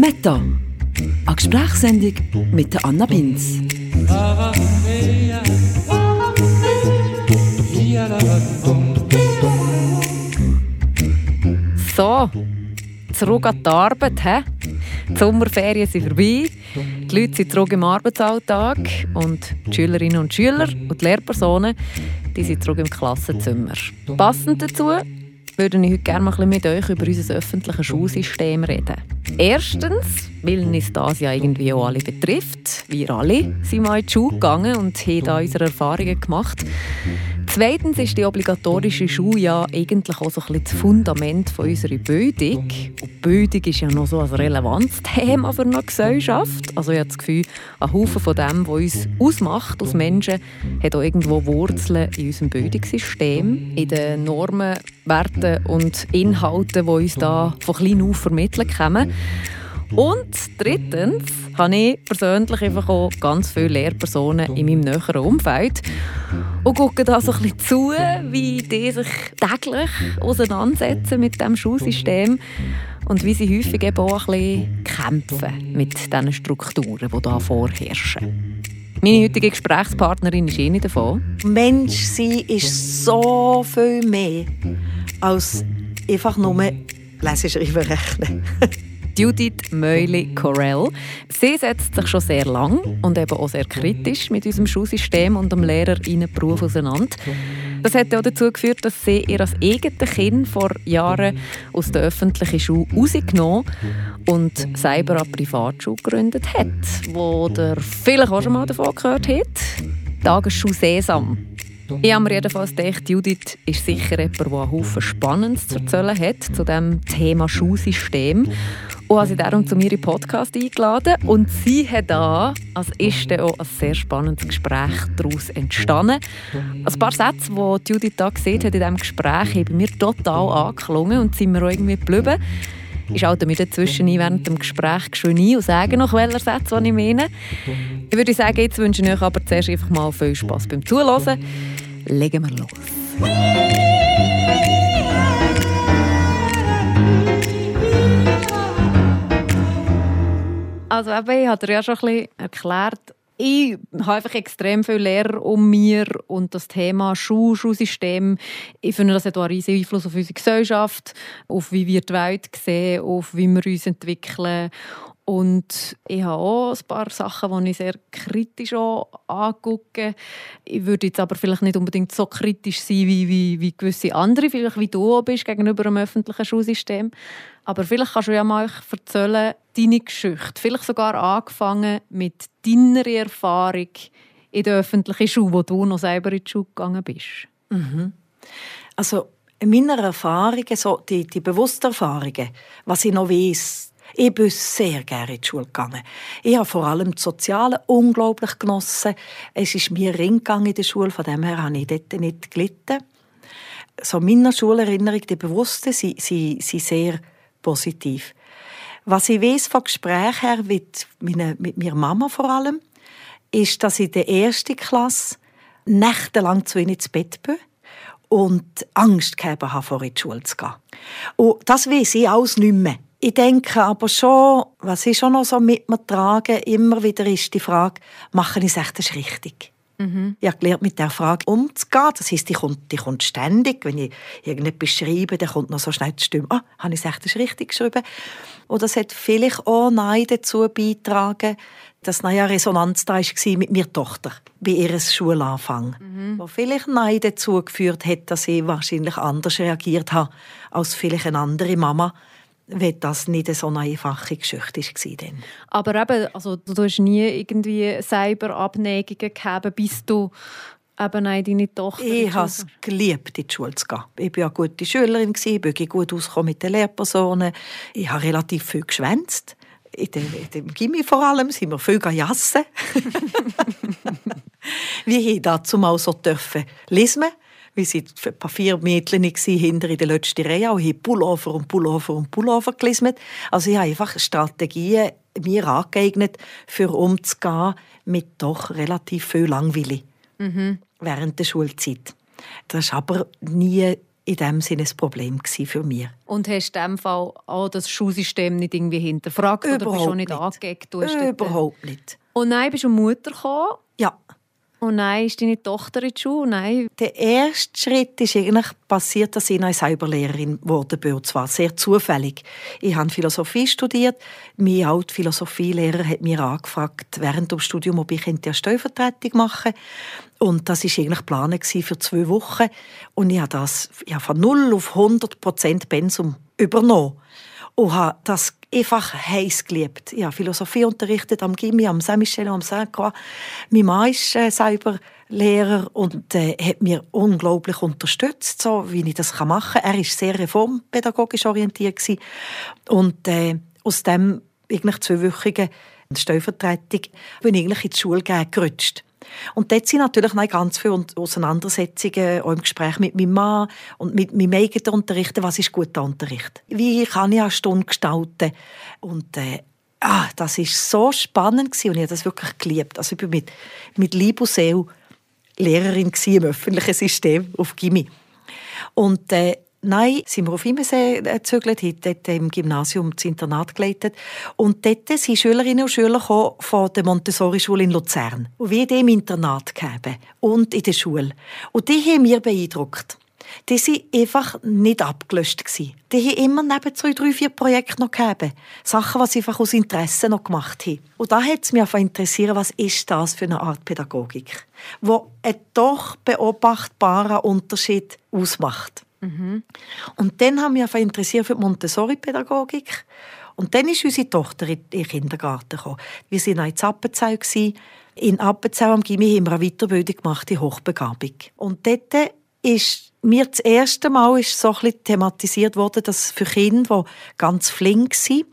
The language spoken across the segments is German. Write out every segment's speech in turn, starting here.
Meta, eine Gesprächssendung mit Anna Binz. So, zurück an die Arbeit. He? Die Sommerferien sind vorbei, die Leute sind zurück im Arbeitsalltag und die Schülerinnen und Schüler und die Lehrpersonen die sind zurück im Klassenzimmer. Passend dazu würde ich heute gerne mal mit euch über unser öffentliches Schulsystem reden. Erstens, weil uns das ja irgendwie auch alle betrifft. Wir alle sind mal in die Schule gegangen und haben da unsere Erfahrungen gemacht. Zweitens ist die obligatorische Schule ja eigentlich auch so ein bisschen das Fundament von unserer Bildung. Und Bildung ist ja noch so ein relevantes Thema für eine Gesellschaft. Also ich habe das Gefühl, ein Haufen von dem, was uns ausmacht als Menschen, hat auch irgendwo Wurzeln in unserem Bildungssystem, in den Normen, Werten und Inhalten, die uns da von klein auf vermittelt kommen. Und drittens habe ich persönlich einfach auch ganz viele Lehrpersonen in meinem näheren Umfeld und schaue da so ein bisschen zu, wie die sich täglich auseinandersetzen mit dem Schulsystem und wie sie häufig eben auch ein bisschen kämpfen mit diesen Strukturen, die da vorherrschen. Meine heutige Gesprächspartnerin ist eine davon. Mensch sein ist so viel mehr als einfach nur lesen, schreiben, rechnen. Judith Meuli-Corell. Sie setzt sich schon sehr lang und eben auch sehr kritisch mit unserem Schulsystem und dem Lehrerinnenberuf auseinander. Das hat auch dazu geführt, dass sie ihr als eigenes Kind vor Jahren aus der öffentlichen Schule rausgenommen und selber eine Privatschule gegründet hat, wo der vielleicht auch schon mal davon gehört hat. Tagesschule Sesam. Ich habe mir jedenfalls gedacht, Judith ist sicher jemand, der einen Haufen Spannendes zu erzählen hat zu dem Thema Schulsystem und habe sie darum zu mir im Podcast eingeladen. Und sie hat da, als dann auch ein sehr spannendes Gespräch daraus entstanden. Ein paar Sätze, die Judith da gesehen hat in diesem Gespräch, haben mir total angeklungen und sind mir auch irgendwie geblieben. Ich schalte mir dazwischen ein während dem Gespräch schön ein und sage noch, welche Sätze ich meine. Ich würde sagen, jetzt wünsche ich euch aber zuerst einfach mal viel Spass beim Zuhören. Legen wir los. Also eben, ich habe dir ja schon ein erklärt, ich habe einfach extrem viele Lehrer um mir und das Thema Schul, Schulsystem, ich finde, das hat auch einen riesigen Einfluss auf unsere Gesellschaft, auf wie wir die Welt sehen, auf wie wir uns entwickeln. Und ich habe auch ein paar Sachen, die ich sehr kritisch angucke. Ich würde jetzt aber vielleicht nicht unbedingt so kritisch sein wie, wie, wie gewisse andere, vielleicht wie du bist gegenüber dem öffentlichen Schulsystem. Aber vielleicht kannst du ja mal erzählen, deine Geschichte. Vielleicht sogar angefangen mit deiner Erfahrung in der öffentlichen Schule, wo du noch selber in die Schule gegangen bist. Mhm. Also in meiner Erfahrung, so die, die bewussten Erfahrungen, was ich noch weiß, ich bin sehr gerne in die Schule gegangen. Ich habe vor allem das Soziale unglaublich genossen. Es ist mir ringgegangen in der Schule, von dem her habe ich dort nicht gelitten. So meine Schulerinnerungen, die bewussten, sind, sind sehr positiv. Was ich weiß von Gesprächen her mit, meine, mit meiner Mama vor allem, ist, dass ich in der ersten Klasse nächtelang zu ihnen ins Bett bin und Angst gehabt habe, vor in die Schule zu gehen. Und das weiß ich alles nicht mehr. Ich denke aber schon, was ich schon noch so mit mir trage, immer wieder ist die Frage, mache ich es echt richtig? Mhm. Ich habe gelernt, mit der Frage umzugehen. Das heisst, die kommt, die kommt ständig. Wenn ich irgendetwas schreibe, dann kommt noch so schnell die Stimme, ah, habe ich es echt richtig geschrieben? Und das hat vielleicht auch Nein dazu beigetragen, dass eine Resonanz da war mit meiner Tochter bei ihrem Schulanfang. Mhm. Wo vielleicht Nein dazu geführt hat, dass ich wahrscheinlich anders reagiert habe als vielleicht eine andere Mama wenn das nicht so eine einfache Geschichte war. Aber eben, also, du hast nie irgendwie Cyberabneigung gehabt, bis du eben deine Tochter... Ich habe es geliebt, in die Schule zu gehen. Ich war eine gute Schülerin, ich bin gut ausgekommen mit den Lehrpersonen. Ich habe relativ viel geschwänzt. In dem Gimmi vor allem sind wir viel jassen. wir haben dazu mal so dürfen lesen wir waren ein paar vier Mädchen hinter in der letzten Reihe und haben Pullover und Pullover und Pullover gelesen. Also ich habe einfach Strategien mir angeeignet, für umzugehen mit doch relativ viel Langweile mhm. während der Schulzeit. Das ist aber nie in dem Sinne ein Problem für mich. Und hast du in dem Fall auch das Schulsystem nicht irgendwie hinterfragt Überhaupt oder bist du nicht, nicht. angeeckt? Du Überhaupt nicht. Und dann bist du Mutter gekommen Ja. Und dann ist deine Tochter in die Schule. Nein. Der erste Schritt ist eigentlich passiert, dass ich selber Lehrerin wurde bin. Zwar sehr zufällig. Ich habe Philosophie studiert. Mein alter Philosophielehrer hat mir angefragt, während des Studiums, ob ich eine Stellvertretung machen Und das war eigentlich geplant für zwei Wochen. Und ich habe das ja, von 0 auf 100 Prozent Pensum übernommen. Und habe das einfach heiß geliebt. Ich habe Philosophie unterrichtet am Gimmi, am Saint-Michel, am Saint-Croix. Mein Mann ist äh, selber Lehrer und äh, hat mir unglaublich unterstützt, so wie ich das machen kann. Er war sehr reformpädagogisch orientiert gewesen. und äh, aus dem eigentlich zweiwöchigen Stellvertretung bin ich eigentlich in die Schule gerutscht. Und dort sind natürlich noch ganz viele Auseinandersetzungen, auch im Gespräch mit meinem Mann und mit meinem eigenen Unterrichten. Was ist guter Unterricht? Wie kann ich eine Stunde gestalten? Und äh, ah, das war so spannend gewesen und ich habe das wirklich geliebt. Also ich war mit, mit Liebe und Seele Lehrerin im öffentlichen System auf Gimmi. Und äh, Nein, sind wir auf Immersee gezögert, haben dort im Gymnasium das Internat geleitet. Und dort sind Schülerinnen und Schüler von der Montessori-Schule in Luzern. Und wir im Internat gegeben und in der Schule. Und die haben mich beeindruckt. Die waren einfach nicht abgelöscht. Die haben immer neben zwei, drei, vier Projekten noch gegeben. Sachen, die sie einfach aus Interesse noch gemacht haben. Und da hat es mich einfach interessiert, was ist das für eine Art Pädagogik, wo einen doch beobachtbaren Unterschied ausmacht. Mhm. Und dann haben wir einfach interessiert für die Montessori-Pädagogik. Und dann ist unsere Tochter in den Kindergarten gekommen. Wir waren in Appenzell. In Appenzell am Gimmi haben wir eine Weiterbildung gemacht in Hochbegabung. Und dort ist mir das erste Mal ist so ein thematisiert worden, dass für Kinder, die ganz flink sind,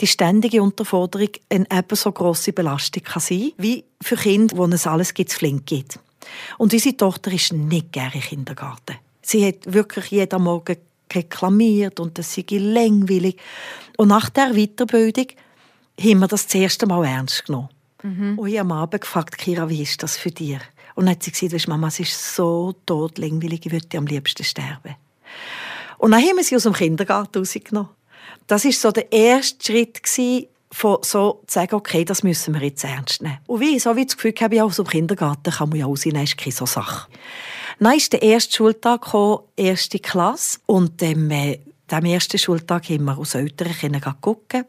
die ständige Unterforderung eine ebenso grosse Belastung kann sein wie für Kinder, wo es alles gibt, flink geht. Und unsere Tochter ist nicht gerne im Kindergarten. Sie hat wirklich jeden Morgen reklamiert und das sei langweilig. Und nach der Weiterbildung haben wir das das erste Mal ernst genommen. Mhm. Und ich habe am Abend gefragt, Kira, wie ist das für dich? Und dann hat sie gesagt, weißt, Mama, es ist so tot langweilig, ich würde am liebsten sterben. Und dann haben wir sie aus dem Kindergarten rausgenommen. Das war so der erste Schritt, von so zu sagen, okay, das müssen wir jetzt ernst nehmen. Und wie, so wie das Gefühl habe, ich aus dem Kindergarten kann man ja rausnehmen, ist keine so Sache. Dann ist der erste Schultag gekommen, erste Klasse. Und ähm, äh, am ersten Schultag haben wir aus Eltern gucken.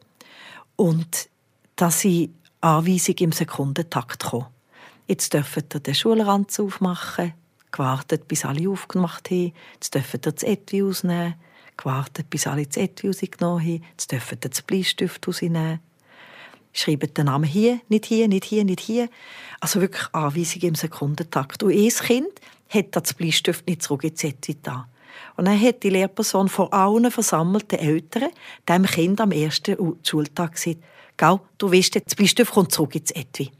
Und da sind Anweisungen im Sekundentakt gekommen. Jetzt dürfen ihr den Schulranz aufmachen, gewartet, bis alle aufgemacht haben. Jetzt dürfen ihr das Etui ausnehmen, gewartet, bis alle das Etui rausgenommen haben. Jetzt dürfen ihr das Bleistift rausnehmen. Schreibt den Namen hier, nicht hier, nicht hier, nicht hier. Also wirklich Anweisungen im Sekundentakt. Und ein Kind hat das Bleistift nicht zurück Etui da. Und dann hat die Lehrperson vor allen versammelten Eltern dem Kind am ersten Schultag gesagt, Gau, du weißt, das Bleistift kommt zurück ins Etui.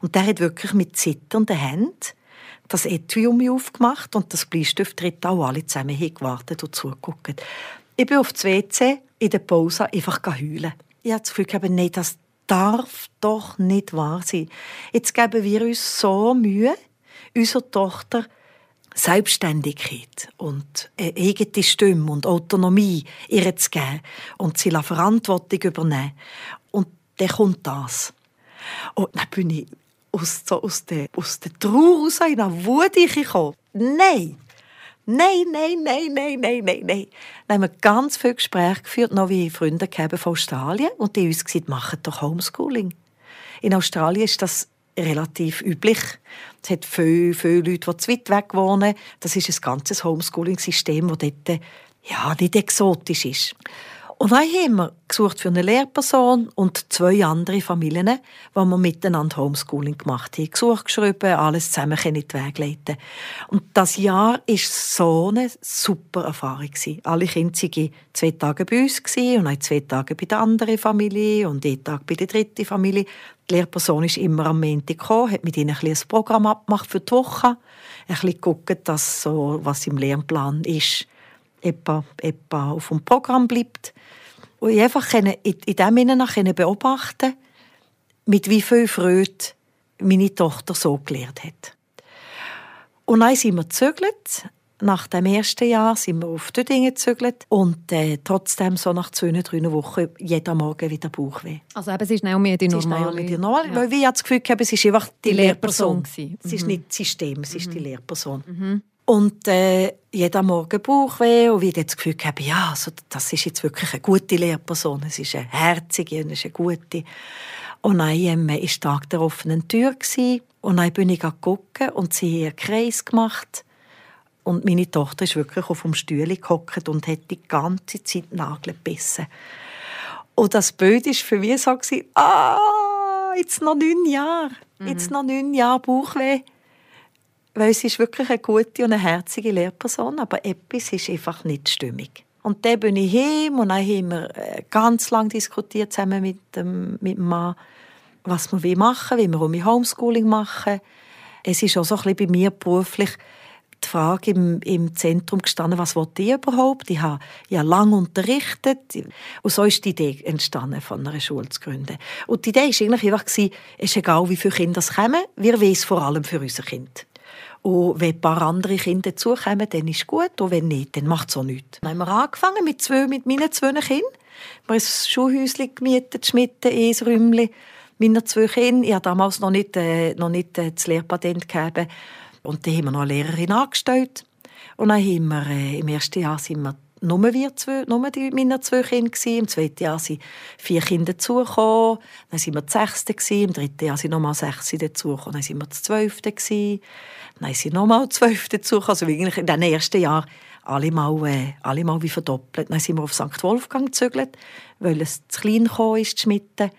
Und der hat wirklich mit zitternden Händen das Etui um mich aufgemacht und das Bleistift tritt auch alle zusammen gewartet und zugeguckt. Ich bin auf das WC in der Pause einfach heulen. Ich habe das Gefühl, nein, das darf doch nicht wahr sein. Jetzt geben wir uns so Mühe, unserer Tochter Selbstständigkeit und eine eigene Stimme und Autonomie ihr zu geben und sie Verantwortung übernehmen. Und dann kommt das. Und dann bin ich aus, der, aus der Trauer raus, in eine Wut gekommen. Nein! Nein, nein, nein, nein, nein, nein, nein. Dann haben wir ganz viele Gespräche geführt, noch wie Freunde von Australien. Und die uns gesagt, machen doch Homeschooling. In Australien ist das relativ üblich. Es hat viele, viele Leute, die zu weit weg wohnen. Das ist ein ganzes Homeschooling-System, das dort ja, nicht exotisch ist. Und dann haben wir gesucht für eine Lehrperson und zwei andere Familien, die wir miteinander Homeschooling gemacht haben. Gesucht, geschrieben, alles zusammen in die Wege leiten. Und das Jahr war so eine super Erfahrung. Alle Kinder waren zwei Tage bei uns und dann zwei Tage bei der anderen Familie und jeden Tag bei der dritten Familie. Die Lehrperson ist immer am Montag gekommen, hat mit ihnen ein, ein Programm abgemacht für die Woche, ein bisschen geguckt, dass so, was im Lernplan ist, etwa, etwa auf dem Programm bleibt. Und ich einfach in, in dem Sinne beobachten mit wie viel Freude meine Tochter so gelernt hat. Und dann sind wir gezögert nach dem ersten Jahr sind wir auf Dödingen gezügelt und äh, trotzdem so nach zwei, drei Wochen jeden Morgen wieder Bauchweh. Also eben, es ist nicht mehr die normale... Die normale ja. Weil ich das Gefühl habe, es ist einfach die, die Lehrperson. Lehrperson es ist mhm. nicht das System, es ist mhm. die Lehrperson. Mhm. Und äh, jeden Morgen Bauchweh und wie das Gefühl habe, ja, also, das ist jetzt wirklich eine gute Lehrperson, es ist eine herzige und es ist eine gute. Und dann ähm, war Tag der offenen Tür und dann bin ich gucken und sie hat einen Kreis gemacht und meine Tochter ist wirklich auf dem Stuhl gehockt und hat die ganze Zeit Nagel gebissen. Und das Bild war für mich so, ah, jetzt noch neun Jahre, mhm. jetzt noch neun Jahre Bauchweh. Weil sie ist wirklich eine gute und eine herzige Lehrperson, aber etwas ist einfach nicht stimmig. Und dann bin ich heim und dann haben wir äh, ganz lange diskutiert zusammen mit dem, mit dem Mann, was wir machen wollen, wie wir um Homeschooling machen. Es ist auch so ein bisschen bei mir beruflich die Frage im, im Zentrum gestanden, was wollte ich überhaupt? Ich habe ja lange unterrichtet und so ist die Idee entstanden, von einer Schule zu gründen. Und die Idee war eigentlich einfach, es ist egal, wie viele Kinder es kommen, wir wollen es vor allem für unser Kind. Und wenn ein paar andere Kinder dazukommen, dann ist es gut. Und wenn nicht, dann macht es auch nichts. Dann haben wir angefangen mit, zwei, mit meinen zwei Kindern. Wir haben ein Schulhäuschen gemietet, Schmitten, ein Räumchen. Meiner zwei Kinder. Ich hatte damals noch nicht, äh, noch nicht äh, das Lehrpatent gegeben. Und dann haben wir noch eine Lehrerin angestellt. Und dann haben wir, äh, im ersten Jahr sind wir nur wir zwei, nur die, meine zwei Kinder gewesen. Im zweiten Jahr sind vier Kinder dazugekommen. Dann sind wir das sechste gewesen. Im dritten Jahr sind nochmal sechs dazugekommen. Dann sind wir das zwölfte gewesen. Dann sind nochmal zwölf dazugekommen. Also eigentlich in den ersten Jahren alle mal, äh, alle mal wie verdoppelt. Dann sind wir auf St. Wolfgang gezögert, weil es zu klein kam, ist, zu schmitten.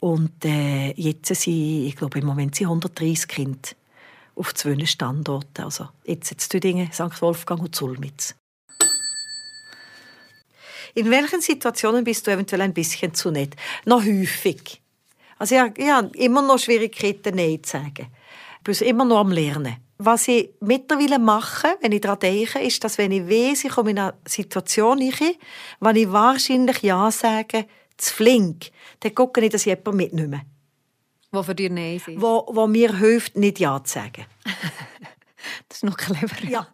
Und äh, jetzt sind, ich glaube, im Moment sind 130 Kinder auf zwei Standorten. Also jetzt in Tüdingen, St. Wolfgang und Zulmitz. In welchen Situationen bist du eventuell ein bisschen zu nett? Noch häufig. Also ich habe immer noch Schwierigkeiten, Nein zu sagen. Ich bin immer noch am Lernen. Was ich mittlerweile mache, wenn ich daran denke, ist, dass wenn ich weiß, ich komme in eine Situation rein, wo ich wahrscheinlich Ja sage, zu flink, dann gucke ich, dass ich jemanden mitnehme. Wo für dich Nein sind. Wo, wo mir hilft, nicht Ja zu sagen. das ist noch clever. Ja.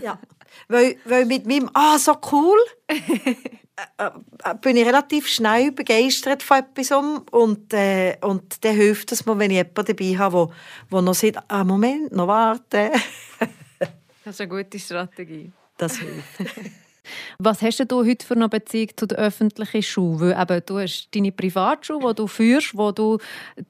ja. Weil, weil mit meinem «Ah, so cool» äh, äh, bin ich relativ schnell begeistert von etwas um und, äh, und dann hilft es mir, wenn ich jemanden dabei habe, der noch sagt «Ah, Moment, noch warten». das ist eine gute Strategie. Das hilft. Was hast du heute für eine Beziehung zu der öffentlichen Schule? Weil eben, du hast deine Privatschule, die du führst, wo du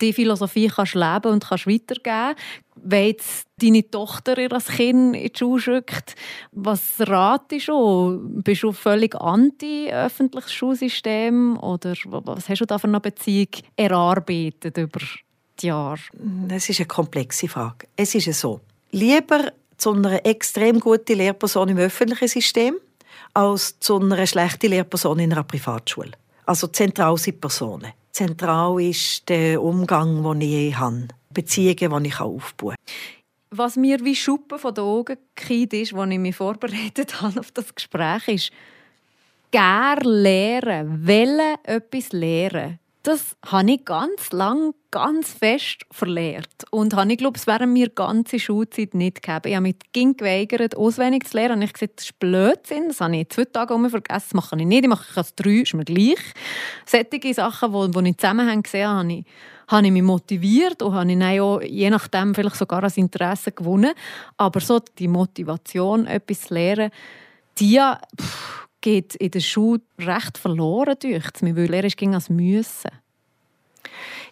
die Philosophie kannst leben und kannst weitergeben wenn jetzt deine Tochter ihr Kind in die Schule schickt, was ratest du? Bist du völlig anti-öffentliches Schulsystem? Oder was hast du da für eine Beziehung erarbeitet über die Jahre? Das ist eine komplexe Frage. Es ist so, lieber zu einer extrem guten Lehrperson im öffentlichen System als zu einer schlechten Lehrperson in einer Privatschule. Also zentral sind Personen. Zentral ist der Umgang, den ich habe. Beziehungen, die ich aufbauen kann. Was mir wie Schuppen von den Augen geht, ist, als ich mich vorbereitet habe auf das Gespräch, ist, gerne lernen, wollen etwas lernen das habe ich ganz lang ganz fest verlehrt. Und habe ich glaube, es während mir ganze Schulzeit nicht gegeben. Ich habe mich ging geweigert, auswendig zu lernen. Und ich gesagt, das ist Blödsinn. Das habe ich zwei Tage um vergessen. Das mache ich nicht. Ich mache es drei, ist mir gleich. Solche Sachen, die, die ich zusammenhänge gesehen habe, ich, habe ich mich motiviert und habe ich auch, je nachdem vielleicht sogar ein Interesse gewonnen. Aber so die Motivation, etwas zu lernen, die pff, geht in der Schule recht verloren durch. Weil er ging als müssen.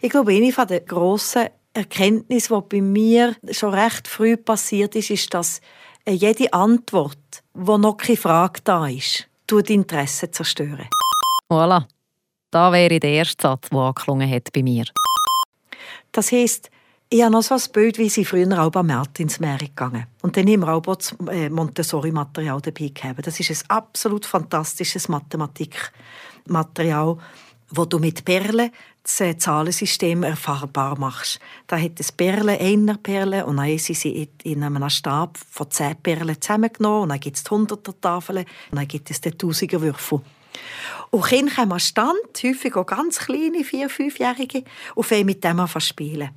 Ich glaube, eine der grossen Erkenntnisse, die bei mir schon recht früh passiert ist, ist, dass jede Antwort, wo noch keine Frage da ist, tut Interesse zerstören. Voilà. Da wäre der erste Satz, der angeklungen hat bei mir. Das heisst, ich habe noch so ein Bild, wie sie früher auch bei Martins Meer gegangen. Und dann haben wir auch das äh, Montessori-Material dabei gehabt. Das ist ein absolut fantastisches Mathematikmaterial, wo du mit Perlen äh, Zahlensystem erfahrbar machst. Da hat es Perlen, einer Perle, und dann haben sie in einem Stab von zehn Perlen zusammengenommen, und dann gibt es die Hunderter-Tafeln, und dann gibt es den Tausiger-Würfel. Und Kinder kommen an Stand, häufig auch ganz kleine, vier-, fünfjährige, und fangen mit dem an zu spielen.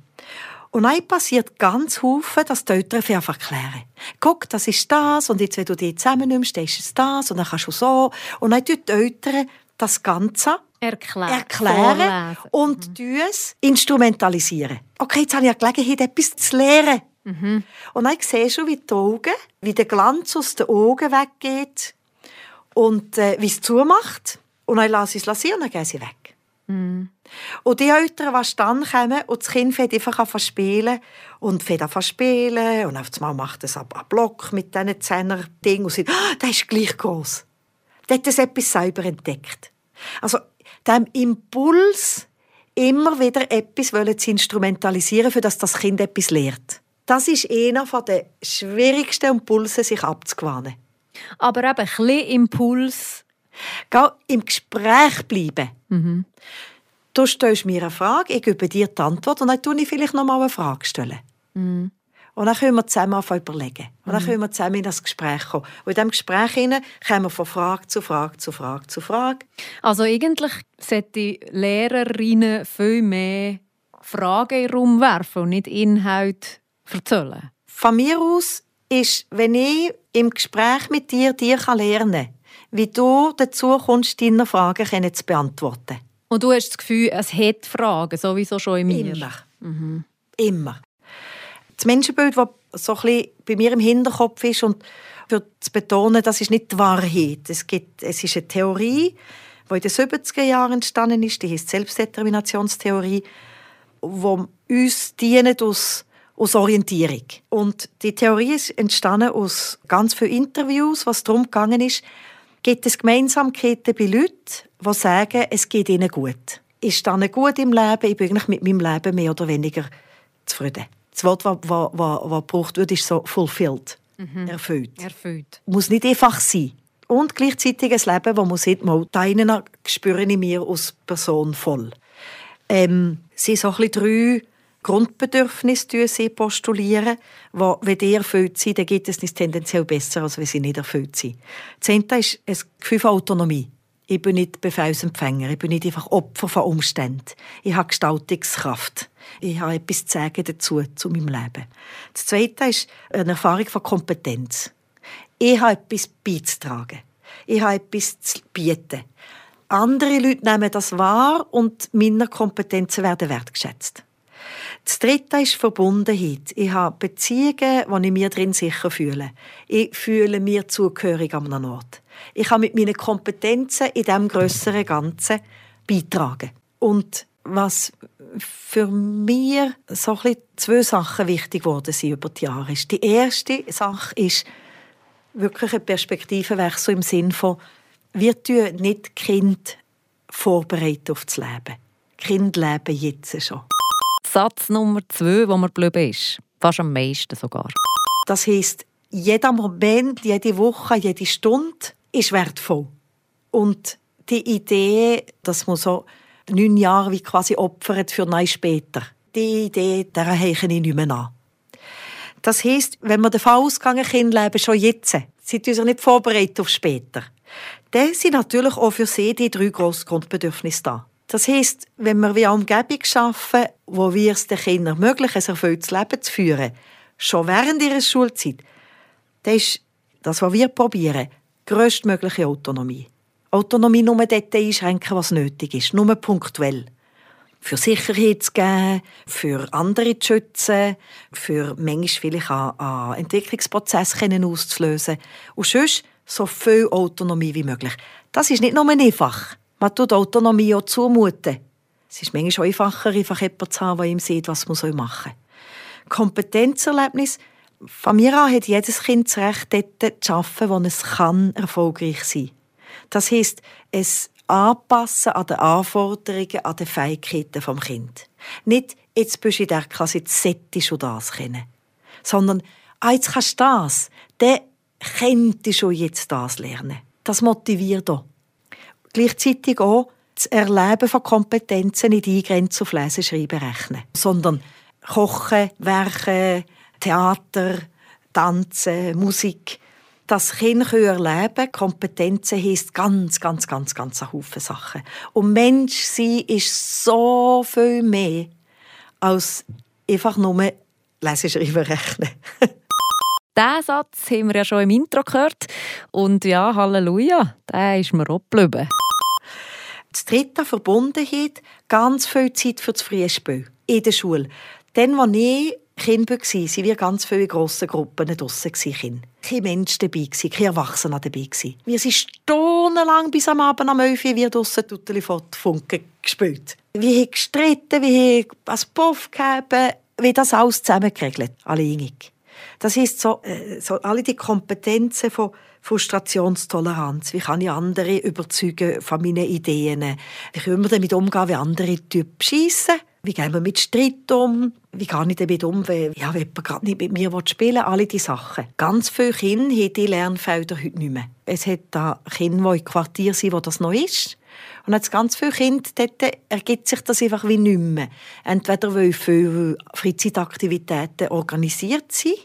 Und dann passiert ganz Haufen, dass die Eltern einfach erklären. Guck, das ist das, und jetzt, wenn du die zusammennimmst, dann ist es das, und dann kannst du so. Und dann tun die Eltern das Ganze Erklären. erklären und mhm. es instrumentalisieren. Okay, jetzt habe ich eine Gelegenheit, etwas zu lernen. Mhm. Und dann siehst du, wie die Augen, wie der Glanz aus den Augen weggeht und äh, wie es zumacht. Und dann lasse ich es lassen und dann gehen sie weg. Mhm. Und die Eltern, die dann kommen und das Kind fängt einfach an spielen und fängt an spielen und auf einmal macht es einen Block mit diesen Zehner-Ding und sagt, ah, der ist gleich groß. Der hat das etwas selber entdeckt. Also, dem Impuls, immer wieder etwas zu instrumentalisieren, für das das Kind etwas lernt. Das ist einer der schwierigsten Impulse, sich abzugewöhnen. Aber eben ein bisschen Impuls. Geh im Gespräch bleiben. Mhm. Du stellst mir eine Frage, ich gebe dir die Antwort und dann stelle ich vielleicht noch mal eine Frage. Stellen. Mhm. Und dann können wir zusammen überlegen. Und dann mhm. können wir zusammen in das Gespräch kommen. Und in diesem Gespräch kommen wir von Frage zu Frage zu Frage zu Frage. Also eigentlich sollten Lehrerinnen viel mehr Fragen in den Raum werfen und nicht Inhalt erzählen. Von mir aus ist, wenn ich im Gespräch mit dir, dir lernen kann, wie du dazu kommst, deine Fragen zu beantworten. Und du hast das Gefühl, es hat Fragen, sowieso schon in mir? Immer. Mhm. Immer. Das Menschenbild, das so bei mir im Hinterkopf ist und für zu betonen, das ist nicht die Wahrheit. Es, gibt, es ist eine Theorie, die in den 70er Jahren entstanden ist, die heißt Selbstdeterminationstheorie, die uns dient aus aus Orientierung. Und die Theorie ist entstanden aus ganz vielen Interviews, was darum gegangen ist, gibt es Gemeinsamkeiten bei Leuten, die sagen, es geht ihnen gut. Ist dann gut im Leben, ich bin mit meinem Leben mehr oder weniger zufrieden. Das Wort, das, was, was, was gebraucht wird, ist so fulfilled, mhm. erfüllt. erfüllt. Muss nicht einfach sein. Und gleichzeitig ein Leben, wo man sieht, mal, deinen spüre ich mir als Person voll. Ähm, sie sind so ein bisschen drei Grundbedürfnisse sie postulieren, wo, wenn die erfüllt sind, dann geht es nicht tendenziell besser, als wenn sie nicht erfüllt sind. Das Zehnte ist ein Gefühl von Autonomie. Ich bin nicht Befehlsempfänger, ich bin nicht einfach Opfer von Umständen. Ich habe Gestaltungskraft. Ich habe etwas zu sagen dazu, zu meinem Leben. Das Zweite ist eine Erfahrung von Kompetenz. Ich habe etwas beizutragen. Ich habe etwas zu bieten. Andere Leute nehmen das wahr und meine Kompetenzen werden wertgeschätzt. Das Dritte ist Verbundenheit. Ich habe Beziehungen, wo ich mir drin sicher fühle. Ich fühle mir zugehörig an einem Ort. Ich kann mit meinen Kompetenzen in diesem grösseren Ganzen beitragen. Und was für mich so ein zwei Sachen wichtig geworden sind über die Jahre. Die erste Sache ist wirklich ein Perspektivenwechsel im Sinne von, wir tun nicht Kind vorbereiten auf das Leben. Kind leben jetzt schon. Satz Nummer zwei, wo man geblieben ist. Fast am meisten sogar. Das heisst, jeder Moment, jede Woche, jede Stunde ist wertvoll. Und die Idee, dass man so neun Jahre wie quasi opfert für neun später, die Idee, der heiche ich nicht mehr an. Das heisst, wenn wir davon ausgehen, Kinder leben schon jetzt, sind wir nicht vorbereitet auf später, dann sind natürlich auch für sie die drei grossen Grundbedürfnisse da. Das heisst, wenn wir wie eine Umgebung schaffen, wo wir es den Kindern ermöglichen, ein erfülltes Leben zu führen, schon während ihrer Schulzeit, dann ist das, was wir probieren, größtmögliche Autonomie. Autonomie nur dort einschränken, was nötig ist, nur punktuell. Für Sicherheit zu geben, für andere zu schützen, für manchmal vielleicht einen Entwicklungsprozess auszulösen. Und sonst so viel Autonomie wie möglich. Das ist nicht nur einfach. Man tut Autonomie auch zumuten. Es ist manchmal einfacher, einfach jemanden zu haben, der ihm sieht, was man machen soll. Kompetenzerlebnis. Von mir an hat jedes Kind das Recht, dort zu arbeiten, wo es kann, erfolgreich sein kann. Das heisst, es anpassen an die Anforderungen, an die Fähigkeiten des Kind. Nicht, jetzt bist du in der Klasse, jetzt solltest du das kennen. Sondern, ah, jetzt kannst du das. Dann könntest du jetzt das lernen. Das motiviert auch gleichzeitig auch das Erleben von Kompetenzen nicht eingrenzen auf Lesen, Schreiben, Rechnen, sondern Kochen, Werken, Theater, Tanzen, Musik. Das Kind erleben Kompetenzen heisst ganz, ganz, ganz, ganz ein Haufen Sachen. Und Mensch sein ist so viel mehr als einfach nur lesen, schreiben, rechnen. Diesen Satz haben wir ja schon im Intro gehört. Und ja, Halleluja, der ist mir auch geblieben. Das dritte Verbundenheit, ganz viel Zeit für das Frühspiel in der Schule. Dann, als ich Kind war, waren wir ganz viele grosse Gruppen draussen. Kinder. Kein Mensch dabei, kein Erwachsener dabei. Wir sind stundenlang bis am Abend um 11 Uhr wir draussen Tutteli von Funken gespielt. Wir haben gestritten, wir haben als Puff gegeben, wie das alles zusammengeregelt, alle einig. Das heisst, so, äh, so alle die Kompetenzen von Frustrationstoleranz. Wie kann ich andere überzeugen von meinen Ideen? Wie können wir damit umgehen, wie andere Typen schiessen? Wie gehen wir mit Streit um? Wie gehe ich damit um, wenn, ja, wenn jemand gerade nicht mit mir spielen will? Alle diese Sachen. Ganz viele Kinder haben diese Lernfelder heute nicht mehr. Es hat da Kinder, die im Quartier sind, wo das noch ist. Und als ganz viele Kinder, dort ergibt sich das einfach wie nicht mehr. Entweder weil viele Freizeitaktivitäten organisiert sind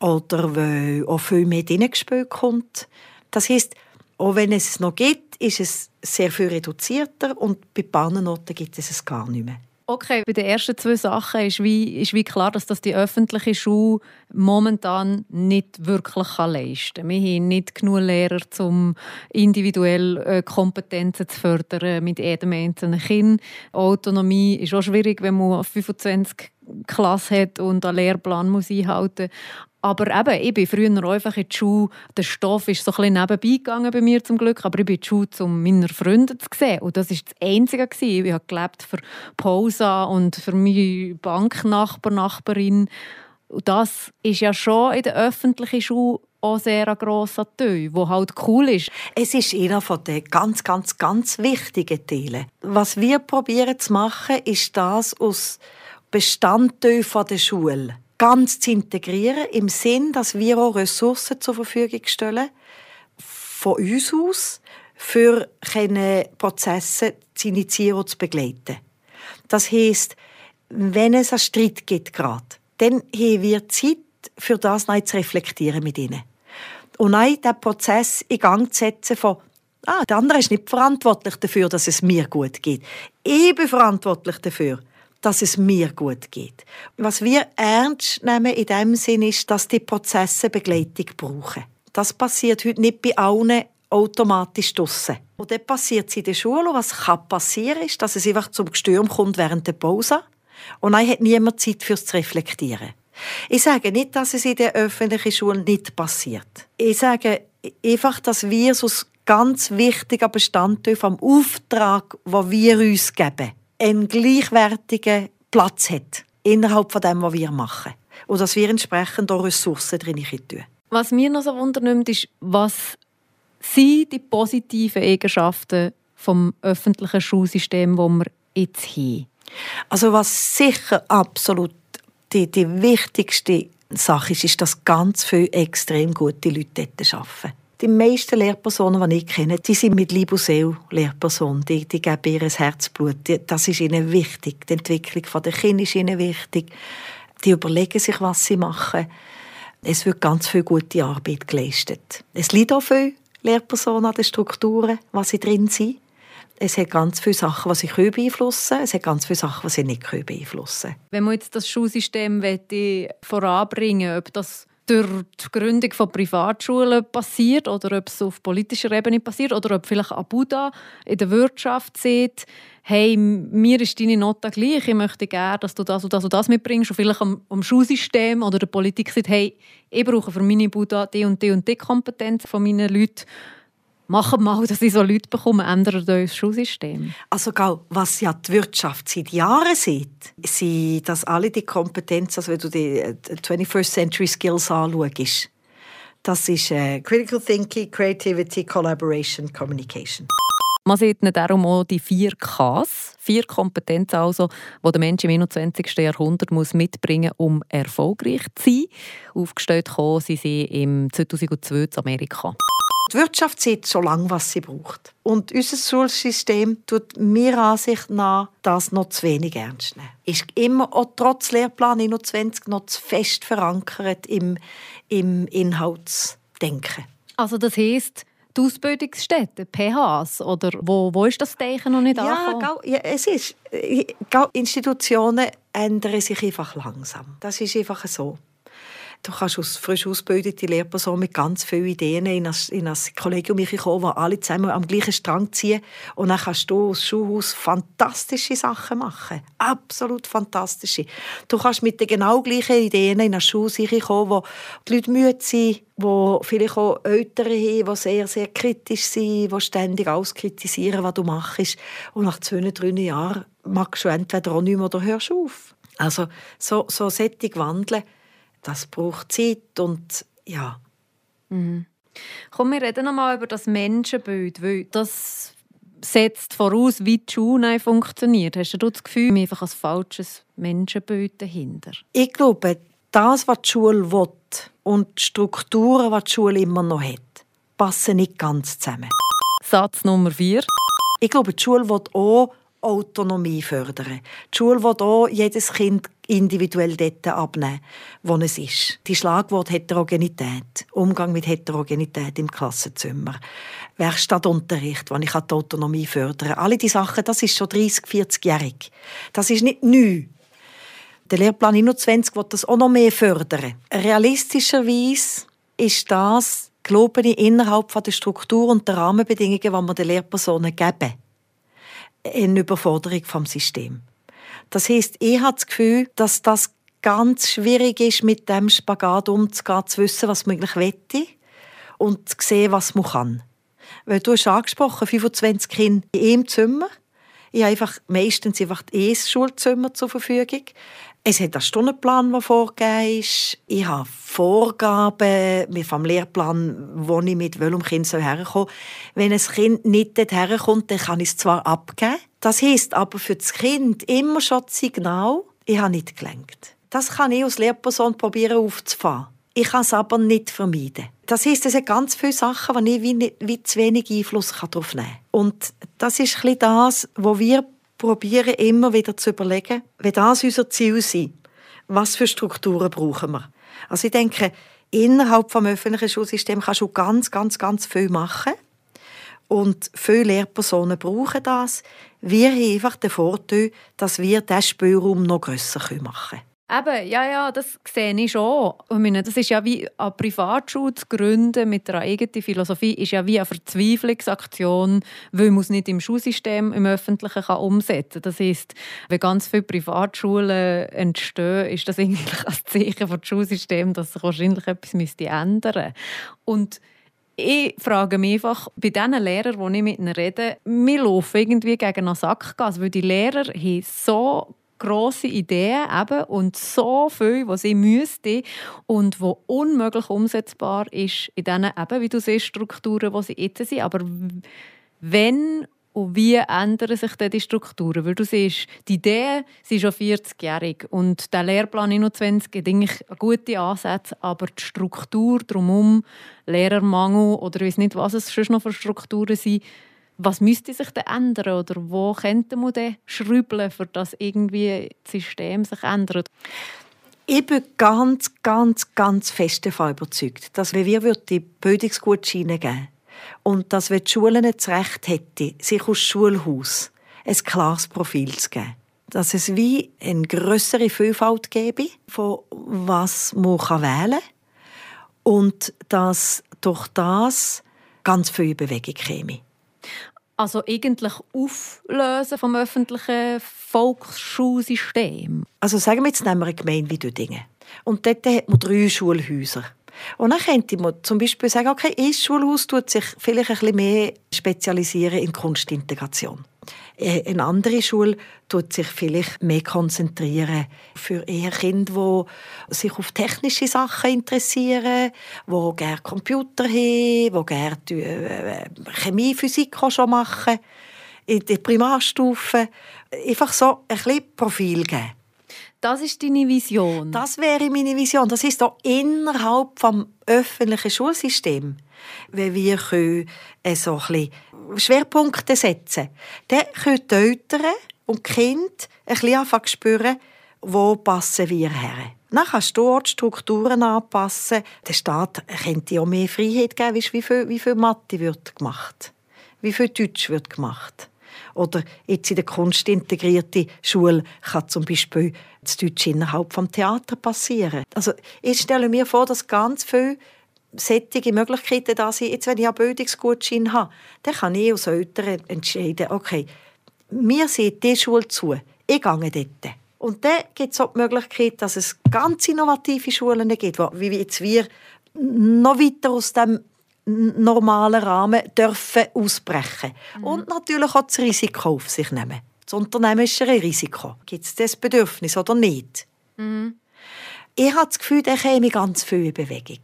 oder weil auch viel mehr hineingespielt kommt. Das heisst, auch wenn es noch gibt, ist es sehr viel reduzierter und bei Orten gibt es es gar nicht mehr. Okay, bei den ersten zwei Sachen ist wie, ist wie klar, dass das die öffentliche Schule momentan nicht wirklich leisten kann. Wir haben nicht genug Lehrer, um individuell äh, Kompetenzen zu fördern mit jedem einzelnen Kind. Autonomie ist auch schwierig, wenn man 25 Klasse hat und einen Lehrplan muss einhalten aber eben, ich bin früher einfach in die Schule. Der Stoff ist so ein nebenbei gegangen bei mir zum Glück, aber ich bin in die Schule, um meine Freunde zu sehen. Und das war das Einzige. Ich habe gelebt für Pausa und für meine Banknachbar, Nachbarin. Und das ist ja schon in der öffentlichen Schule auch sehr ein grosser Teil, der halt cool ist. Es ist einer von den ganz, ganz, ganz wichtigen Teilen. Was wir probieren zu machen, ist das aus Bestandteilen der Schule ganz zu integrieren, im Sinn, dass wir auch Ressourcen zur Verfügung stellen, von uns aus, für Prozesse zu initiieren und zu begleiten. Das heisst, wenn es einen Streit gibt gerade, dann haben wir Zeit, für das neu zu reflektieren mit ihnen. Und neu den Prozess in Gang zu setzen von ah, der andere ist nicht verantwortlich dafür, dass es mir gut geht. Ich bin verantwortlich dafür, dass es mir gut geht. Was wir ernst nehmen in dem Sinn ist, dass die Prozesse Begleitung brauchen. Das passiert heute nicht bei allen automatisch draussen. Und dann passiert es in der Schule. Und was kann passieren, ist, dass es einfach zum Gestürm kommt während der Pause. Und dann hat niemand Zeit fürs zu reflektieren. Ich sage nicht, dass es in der öffentlichen Schule nicht passiert. Ich sage einfach, dass wir so ein ganz wichtiger Bestandteil vom Auftrag, den wir uns geben, einen gleichwertigen Platz hat innerhalb von dem, was wir machen. Und dass wir entsprechend auch Ressourcen drin tun. Was mir noch so wundernimmt, ist, was sind die positiven Eigenschaften vom öffentlichen Schulsystem, das wir jetzt haben? Also was sicher absolut die, die wichtigste Sache ist, ist, dass ganz viele extrem gute Leute dort arbeiten. Die meisten Lehrpersonen, die ich kenne, die sind mit Liebe und Seele Lehrpersonen. Die, die geben ihr Herzblut. Das ist ihnen wichtig. Die Entwicklung der Kinder ist ihnen wichtig. Die überlegen sich, was sie machen. Es wird ganz viel gute Arbeit geleistet. Es liegt auch viel Lehrpersonen an den Strukturen, was sie drin sind. Es hat ganz viele Sachen, die sie beeinflussen können. Es hat ganz viele Sachen, die sie nicht beeinflussen können. Wenn man jetzt das Schulsystem voranbringen will, ob das durch die Gründung von Privatschulen passiert oder ob es auf politischer Ebene passiert oder ob vielleicht Abuda in der Wirtschaft sieht, hey, mir ist deine Note gleich, ich möchte gerne, dass du das und das und das mitbringst. Und vielleicht am, am Schulsystem oder der Politik sagt, hey, ich brauche für meine Buddha die und die und die Kompetenz von meinen Leuten Machen mal, dass ich so Leute bekomme, ändern das Schulsystem. Also, was ja die Wirtschaft seit Jahren sieht, sind, dass alle die Kompetenzen, also wenn du die 21st äh, Century Skills anschaust, das ist äh, Critical Thinking, Creativity, Collaboration, Communication. Man sieht darum auch die vier Ks, vier Kompetenzen also, die der Mensch im 21. Jahrhundert muss mitbringen muss, um erfolgreich zu sein. Aufgestellt sind sie im 2002 in Amerika. Die Wirtschaft sieht so lange, was sie braucht. Und unser Schulsystem tut mir Ansicht nach das noch zu wenig ernst nehmen. Ist immer auch trotz Lehrplan 21 noch zu fest verankert im, im Inhaltsdenken. Also das heisst, die Ausbildungsstätten, PHs, oder wo, wo ist das Denken noch nicht ja, ja, es ist. Institutionen ändern sich einfach langsam. Das ist einfach so. Du kannst als frisch ausgebildete Lehrperson mit ganz vielen Ideen in ein, in ein Kollegium kommen, wo alle zusammen am gleichen Strang ziehen. Und dann kannst du als Schulhaus fantastische Sachen machen. Absolut fantastische. Du kannst mit den genau gleichen Ideen in ein Schulhaus kommen, wo die Leute müde sind, wo vielleicht auch Eltern haben, die sehr, sehr kritisch sind, die ständig alles kritisieren, was du machst. Und nach zwei, drei Jahren magst du entweder auch nicht mehr oder hörst auf. Also so, so Sättig wandeln, das braucht Zeit und ja. Mhm. Komm, wir reden noch mal über das Menschenbild, weil das setzt voraus, wie die Schule funktioniert. Hast du das Gefühl, wir einfach ein falsches Menschenbild dahinter? Ich glaube, das, was die Schule will und die Strukturen, die die Schule immer noch hat, passen nicht ganz zusammen. Satz Nummer vier. Ich glaube, die Schule will auch Autonomie fördern. Die Schule will auch jedes Kind individuell dort abnehmen, wo es ist. Die Schlagwort Heterogenität, Umgang mit Heterogenität im Klassenzimmer, Werkstattunterricht, wo ich die Autonomie fördern kann. Alle diese Sachen, das ist schon 30, 40-jährig. Das ist nicht neu. Der Lehrplan 21 will das auch noch mehr fördern. Realistischerweise ist das, glaube ich, innerhalb der Struktur und der Rahmenbedingungen, die wir den Lehrpersonen geben eine Überforderung vom System. Das heißt, ich habe das Gefühl, dass das ganz schwierig ist, mit dem Spagat umzugehen, zu wissen, was man eigentlich wette und zu sehen, was man kann. Weil du hast angesprochen, 25 Kinder in einem Zimmer. Ich habe einfach meistens einfach ein Schulzimmer zur Verfügung. Es hat einen Stundenplan, der vorgegeben ist. Ich habe Vorgaben vom Lehrplan, wo ich mit welchem Kind herkommen soll. Wenn ein Kind nicht dorthin kommt, dann kann ich es zwar abgeben. Das heisst aber für das Kind immer schon das Signal, ich habe nicht gelenkt. Das kann ich als Lehrperson probieren aufzufahren. Ich kann es aber nicht vermeiden. Das heisst, es sind ganz viele Sachen, wo ich wie, wie zu wenig Einfluss darauf nehmen kann. Und das ist ein das, was wir probieren immer wieder zu überlegen, wenn das unser Ziel ist, was für Strukturen brauchen wir. Also ich denke, innerhalb des öffentlichen Schulsystems kannst du ganz, ganz, ganz viel machen. Und viele Lehrpersonen brauchen das. Wir haben einfach den Vorteil, dass wir diesen Spielraum noch grösser machen können. Eben, ja, ja, das sehe ich schon. Ich meine, das ist ja wie eine Privatschule zu gründen mit einer eigenen Philosophie, ist ja wie eine Verzweiflungsaktion, weil man es nicht im Schulsystem, im Öffentlichen kann umsetzen kann. Das heisst, wenn ganz viele Privatschulen entstehen, ist das eigentlich ein Zeichen für das Schulsystem, dass sich wahrscheinlich etwas müsste ändern müsste. Ich frage mich einfach, bei den Lehrern, die ich mit ihnen rede, wir laufen irgendwie gegen einen Sackgas, weil die Lehrer haben so grosse Ideen eben und so viel, was sie müsste und wo unmöglich umsetzbar ist in diesen eben, wie du siehst, Strukturen, die sie jetzt sind. Aber wenn und wie ändern sich denn die Strukturen? Weil du siehst, die Ideen sind schon 40-jährig und der Lehrplan 21 hat eigentlich gute Ansätze, aber die Struktur drumherum, Lehrermangel oder ich weiß nicht, was es schon noch für Strukturen sind, was müsste sich denn ändern oder wo könnte man denn schrübeln, für das irgendwie das System sich ändert? Ich bin ganz, ganz, ganz fest davon überzeugt, dass wenn wir die Bildungsgutscheine geben und dass wenn die Schulen das Recht hätten, sich aus Schulhaus ein klares Profil zu geben, dass es wie eine größere Vielfalt gäbe, von was man wählen kann und dass durch das ganz viel Bewegung käme. Also eigentlich auflösen vom öffentlichen Volksschulsystem? Also sagen wir jetzt nehmen wir eine Gemeinde wie Düdingen. Und dort hat man drei Schulhäuser. Und dann könnte man zum Beispiel sagen, okay, ein Schulhaus tut sich vielleicht ein bisschen mehr spezialisieren in Kunstintegration. Äh, eine andere Schule tut sich vielleicht mehr konzentrieren für eher Kinder, die sich auf technische Sachen interessieren, die gerne Computer haben, die gerne äh, Chemie, Physik auch schon machen, in der Primarstufe. Einfach so ein bisschen Profil geben. Das ist deine Vision? Das wäre meine Vision. Das ist auch innerhalb des öffentlichen Schulsystems. Wenn wir können, äh, so ein bisschen Schwerpunkte setzen dann können die Eltern und die Kinder ein bisschen anfangen zu spüren, wo passen wir her. Dann kannst du dort Strukturen anpassen. Der Staat könnte auch mehr Freiheit geben, wie viel, wie viel Mathe wird gemacht, wie viel Deutsch wird gemacht. Oder jetzt in der kunstintegrierten Schule kann zum Beispiel das Deutsche innerhalb vom Theater passieren. Also ich stelle mir vor, dass ganz viele sättige Möglichkeiten da sind. Jetzt, wenn ich einen Bildungsgutschein habe, dann kann ich als Eltern entscheiden, okay, mir sieht diese Schule zu, ich gehe dort. Und dann gibt es auch die Möglichkeit, dass es ganz innovative Schulen gibt, wie jetzt wir noch weiter aus dem normalen Rahmen dürfen ausbrechen mhm. und natürlich auch das Risiko auf sich nehmen. Das unternehmerische Risiko. Gibt es das Bedürfnis oder nicht? Mhm. Ich habe das Gefühl, da käme ganz viel in Bewegung.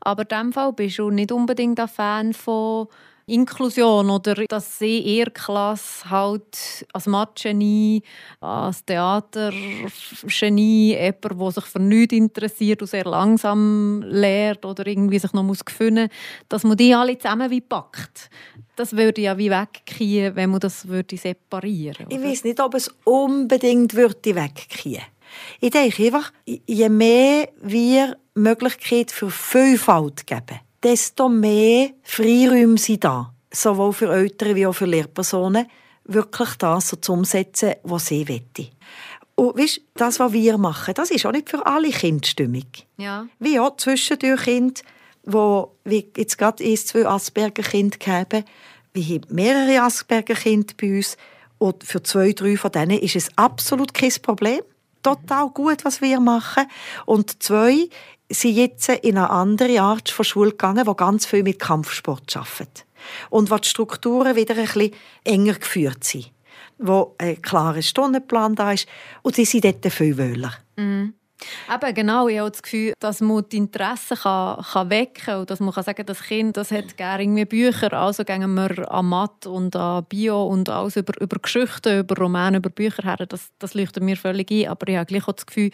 Aber in diesem Fall bist du nicht unbedingt ein Fan von Inklusion oder dass sie ihre Klasse halt als Mathe-Genie, als Theater-Genie, jemand, der sich für nichts interessiert und sehr langsam lernt oder irgendwie sich noch muss gefunden, dass man die alle zusammen wie packt. Das würde ja wie wegkiehen, wenn man das würde separieren würde. Ich weiß nicht, ob es unbedingt würde wegkiehen Ich denke einfach, je mehr wir Möglichkeit für Vielfalt geben, desto mehr Freiräume sind da. Sowohl für Eltern wie auch für Lehrpersonen, wirklich das so zu umsetzen, was sie wollen. Und weißt, das, was wir machen, das ist auch nicht für alle Kinder stimmig. Ja. Wie auch zwischendurch Kinder, wo wie jetzt gerade ein, zwei Asperger-Kinder haben, wir haben mehrere Asperger-Kinder bei uns und für zwei, drei von denen ist es absolut kein Problem. Total gut, was wir machen. Und zwei sind jetzt in eine andere Art von Schule gegangen, die ganz viel mit Kampfsport arbeitet. Und wo die Strukturen wieder ein bisschen enger geführt sind. Wo ein klarer Stundenplan da ist. Und sie sind dort viel wöhler. Mhm. Eben, genau. Ich habe das Gefühl, dass man die Interessen kann, kann wecken kann. Und dass man kann sagen kann, das Kind das hat gerne Bücher. Also gehen wir an Mathe und an Bio und alles über, über Geschichten, über Romane, über Bücher her. Das, das leuchtet mir völlig ein. Aber ich habe gleich auch das Gefühl,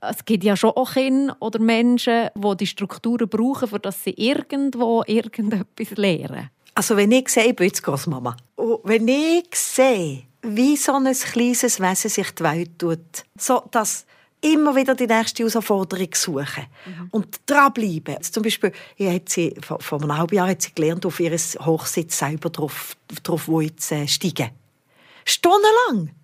es gibt ja schon auch Kinder oder Menschen, die die Strukturen brauchen, für dass sie irgendwo irgendetwas lernen. Also wenn ich sehe, ich bin jetzt Großmama. Und wenn ich sehe, wie so ein kleines Wesen sich die Welt tut, so dass immer wieder die nächste Herausforderung suchen mhm. und dranbleiben. Zum Beispiel, hat sie, vor, vor einem halben Jahr hat sie gelernt, auf ihr Hochsitz selber drauf, drauf wo jetzt, äh, steigen. Stundenlang.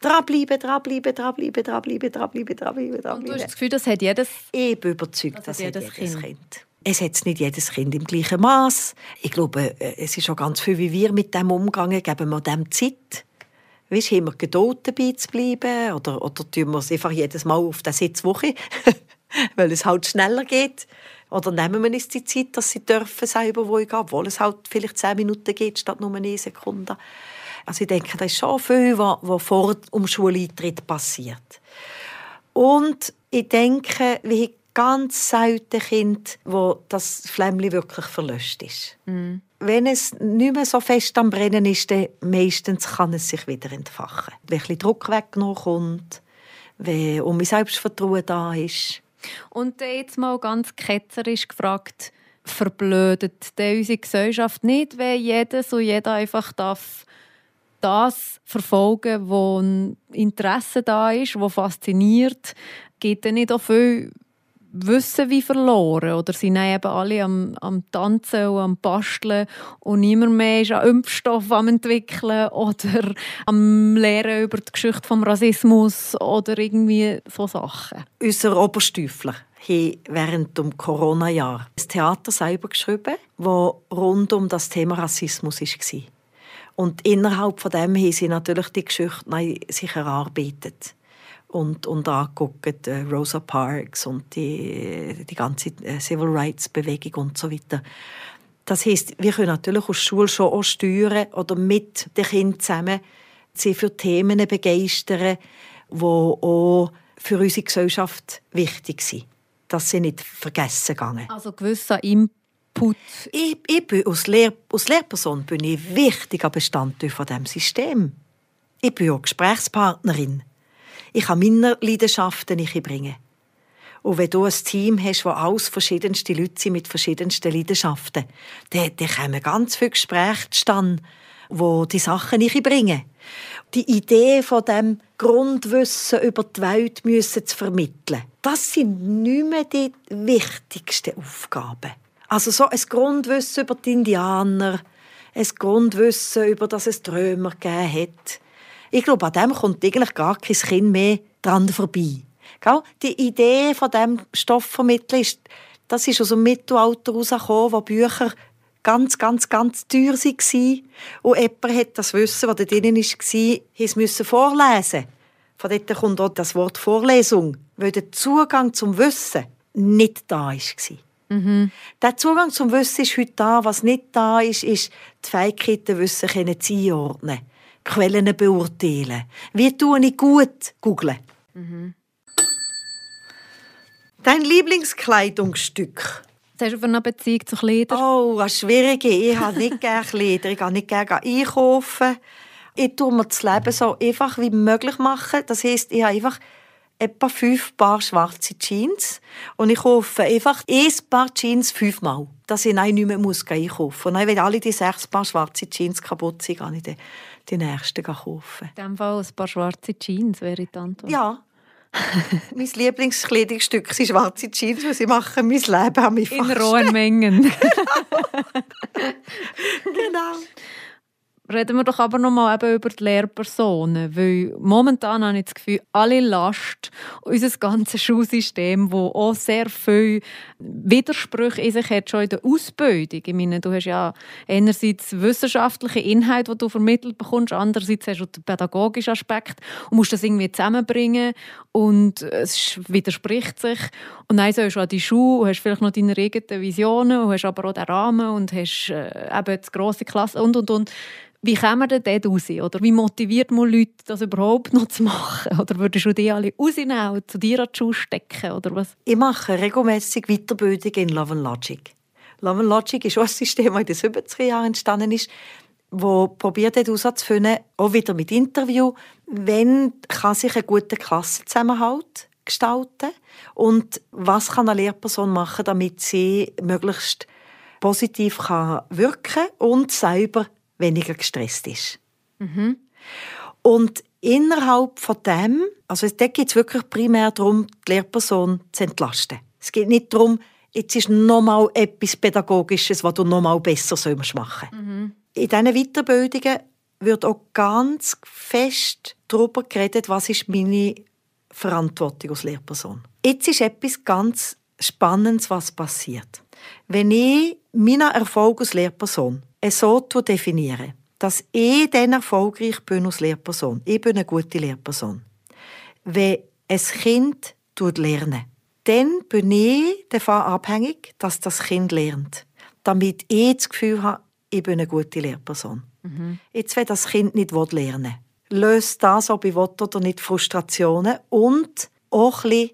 Dranbleiben, dranbleiben, dranbleiben, dranbleiben, dranbleiben, dranbleiben, dranbleiben. Und du hast das Gefühl, das hat jedes... Ich bin überzeugt, das, das hat jedes, jedes kind. kind. Es hat nicht jedes Kind im gleichen Maß. Ich glaube, äh, es ist schon ganz viel, wie wir mit dem umgehen, geben wir dem Zeit weißt, haben wir Geduld dabei zu bleiben oder, oder tun wir es einfach jedes Mal auf der Sitzwoche, weil es halt schneller geht. Oder nehmen wir uns die Zeit, dass sie dürfen selber wo gehen, obwohl es halt vielleicht zehn Minuten geht, statt nur eine Sekunde. Also ich denke, das ist schon viel, was, was vor dem Schuleintritt passiert. Und ich denke, wir haben ganz selten Kinder, wo das Flämmchen wirklich verlöscht ist. Mm wenn es nicht mehr so fest am Brennen ist, dann meistens kann es sich wieder entfachen. Wenn ein Druck weggenommen kommt, wenn um mein Selbstvertrauen da ist. Und jetzt mal ganz ketzerisch gefragt, verblödet unsere Gesellschaft nicht, wenn jeder so jeder einfach darf das verfolgen, wo ein Interesse da ist, wo fasziniert, geht dann nicht auch viel Wissen wie verloren oder sind eben alle am, am Tanzen und am Basteln und niemand mehr ist an Impfstoff am entwickeln oder am Lehren über die Geschichte des Rassismus oder irgendwie so Sachen. Unser Oberstüfler hat während dem Corona-Jahr das Theater selber geschrieben, wo rund um das Thema Rassismus war. Und innerhalb von dem haben sie natürlich die Geschichte sich erarbeitet und, und angeguckt, äh, Rosa Parks und die, die ganze äh, Civil Rights Bewegung und so weiter. Das heißt, wir können natürlich aus Schule schon auch steuern oder mit den Kindern zusammen sie für Themen begeistern, die auch für unsere Gesellschaft wichtig sind. Dass sie nicht vergessen gehen. Also gewisser Input. Ich, ich bin als, Lehr als Lehrperson bin ich wichtiger Bestandteil von dem System. Ich bin auch Gesprächspartnerin ich kann meine Leidenschaften nicht bringen. Und wenn du ein Team hast, wo alles verschiedenste Leute sind mit verschiedensten Leidenschaften, dann, dann kommen ganz viele Gespräche zustande, wo die Sachen nicht bringen. Die Idee von dem Grundwissen über die Welt müssen zu vermitteln, das sind nicht mehr die wichtigsten Aufgaben. Also so ein Grundwissen über die Indianer, ein Grundwissen, über das es Träumer gegeben hat. Ich glaube, an dem kommt eigentlich gar kein Kind mehr dran vorbei. Die Idee von dem Stoffvermitteln ist, das ist aus dem Mittelalter herausgekommen, wo Bücher ganz, ganz, ganz teuer waren. Und jemand hat das Wissen, das da drin war, müssen vorlesen. Von dort kommt auch das Wort Vorlesung, weil der Zugang zum Wissen nicht da war. Mhm. Der Zugang zum Wissen ist heute da. Was nicht da ist, ist die Fähigkeit, Wissen einordnen Quellen beurteilen. Wie tue ich gut? Googlen. Mhm. Dein Lieblingskleidungsstück? Was hast du für eine Beziehung zu Kleidern? Oh, was schwierig. Ich habe nicht gerne Kleider. Ich gehe nicht gerne einkaufen. Ich tue mir das Leben so einfach wie möglich machen. Das heisst, ich habe einfach etwa fünf Paar schwarze Jeans und ich kaufe einfach ein Paar Jeans fünfmal, dass ich nicht mehr muss einkaufen muss. Und wenn alle die sechs Paar schwarze Jeans kaputt sind, kann ich die, die nächsten kaufen. In diesem Fall ein paar schwarze Jeans wäre die Antwort. Ja, mein Lieblingskleidungsstück sind schwarze Jeans, weil sie machen mein Leben an mich In rohen Mengen. genau. Reden wir doch aber noch mal eben über die Lehrpersonen, weil momentan habe ich das Gefühl, alle Last, unser ganzes Schulsystem, das auch sehr viel Widersprüche in sich hat, schon in der Ausbildung. Ich meine, du hast ja einerseits wissenschaftliche Inhalte, die du vermittelt bekommst, andererseits hast du den pädagogischen Aspekt und musst das irgendwie zusammenbringen und es widerspricht sich. Und dann sollst du an die Schule, hast vielleicht noch deine eigenen Visionen, hast aber auch den Rahmen und hast äh, eben die grosse Klasse und, und, und. Wie kommen denn raus? Oder wie motiviert man Leute, das überhaupt noch zu machen? Oder würdest du die alle rausnehmen zu dir an die Schule stecken? Oder was? Ich mache regelmäßig Weiterbildung in Love and Logic. Love and Logic ist auch ein System, das in den 70er Jahren entstanden ist, wo probiert hat herauszufinden, auch wieder mit Interview, wenn kann sich ein guter Klassenzusammenhalt gestalten und was kann eine Lehrperson machen, damit sie möglichst positiv kann wirken und selber weniger gestresst ist. Mhm. Und innerhalb von dem, also da geht es wirklich primär darum, die Lehrperson zu entlasten. Es geht nicht darum, jetzt ist nochmal etwas Pädagogisches, was du nochmal besser machen sollst. Mhm. In diesen Weiterbildungen wird auch ganz fest darüber geredet, was ist meine Verantwortung als Lehrperson. Jetzt ist etwas ganz Spannendes, was passiert. Wenn ich meinen Erfolg als Lehrperson so definiere, dass ich dann erfolgreich bin als Lehrperson. Ich bin eine gute Lehrperson. Wenn ein Kind lernen dann bin ich davon abhängig, dass das Kind lernt. Damit ich das Gefühl habe, ich bin eine gute Lehrperson. Mhm. Jetzt, wenn das Kind nicht lernen will, löst das, ob ich will oder nicht, Frustrationen und auch ein bisschen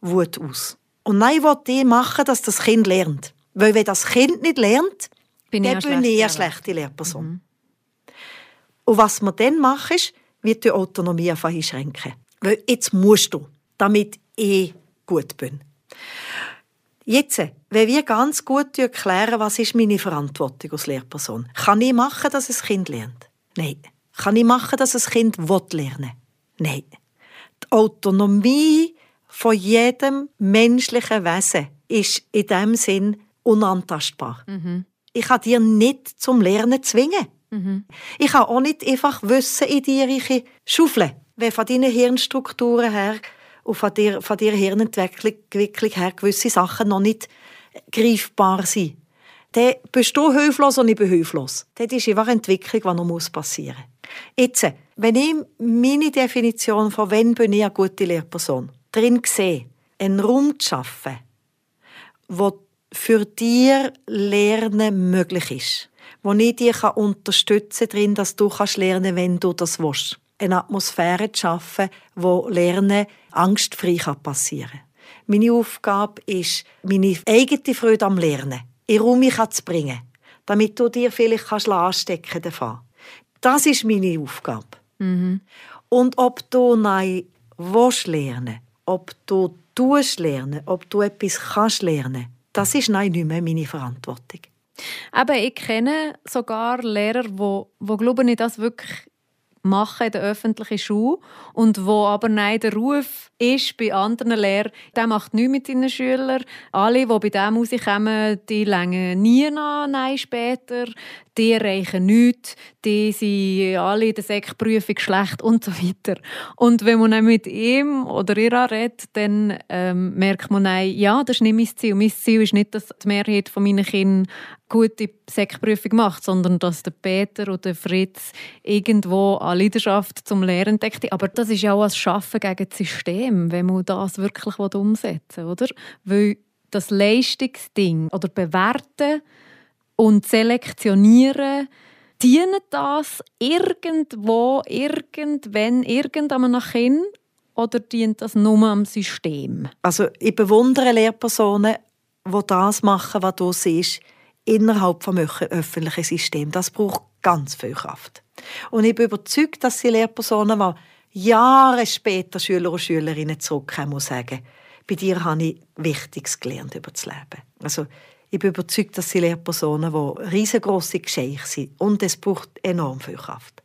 Wut aus. Und nein, will ich machen, dass das Kind lernt. Weil wenn das Kind nicht lernt, bin dann ich bin ich eine schlechte Lehrperson. Mhm. Und was man dann macht, ist, wird die Autonomie einfach einschränken. Weil jetzt musst du, damit ich gut bin. Jetzt, wenn wir ganz gut erklären, was ist meine Verantwortung als Lehrperson, kann ich machen, dass ein Kind lernt? Nein. Kann ich machen, dass ein Kind lernen will? Nein. Die Autonomie von jedem menschlichen Wesen ist in diesem Sinn unantastbar. Mhm ich kann dir nicht zum Lernen zwingen. Mhm. Ich kann auch nicht einfach Wissen in dir schaufeln. Wenn von deinen Hirnstrukturen her und von, dir, von deiner Hirnentwicklung her gewisse Sachen noch nicht greifbar sind, dann bist du hilflos und ich bin hilflos. Das ist einfach eine Entwicklung, die noch passieren muss. Jetzt, wenn ich meine Definition von «Wenn bin ich eine gute Lehrperson» drin sehe, einen Raum zu schaffen, wo für dir Lernen möglich ist. Wo ich dich unterstützen kann, dass du lernen kannst, wenn du das willst. Eine Atmosphäre zu schaffen, wo Lernen angstfrei passieren kann. Meine Aufgabe ist, meine eigene Freude am Lernen in Raum zu bringen, damit du dir vielleicht kannst anstecken davon. Das ist meine Aufgabe. Mhm. Und ob du nein willst lernen, ob du tust lernen, ob du etwas kannst lernen, das ist nein nicht mehr meine Verantwortung. Aber ich kenne sogar Lehrer, die, die glauben, das wirklich machen in der öffentlichen Schule und wo aber nein, der Ruf ist bei anderen Lehrern, der macht nichts mit seinen Schülern. Alle, die bei dem rauskommen, die längen nie nach, nein, später. Die erreichen nichts, die sind alle in der Sekprüfung schlecht und so weiter. Und wenn man dann mit ihm oder ihr redet, dann ähm, merkt man, nein, ja, das ist nicht mein Ziel. Mein Ziel ist nicht, dass die Mehrheit von meinen Kindern gute Sekprüfung macht, sondern dass der Peter oder Fritz irgendwo eine Leidenschaft zum Lehren entdeckt. Aber das ist ja auch ein Schaffen gegen das System, wenn man das wirklich umsetzen will, oder? Weil das Leistungsding oder Bewerten und Selektionieren dient das irgendwo, irgendwann, irgendwann nach Kind oder dient das nur am System? Also ich bewundere Lehrpersonen, die das machen, was du siehst, innerhalb des öffentlichen Systems. Das braucht ganz viel Kraft. Und ich bin überzeugt, dass die Lehrpersonen, die Jahre später Schüler und Schülerinnen zurückkommen und sagen, bei dir habe ich Wichtiges gelernt über das Leben. Also ich bin überzeugt, dass sie Lehrpersonen, die riesengroße Geschenke sind. Und es braucht enorm viel Kraft.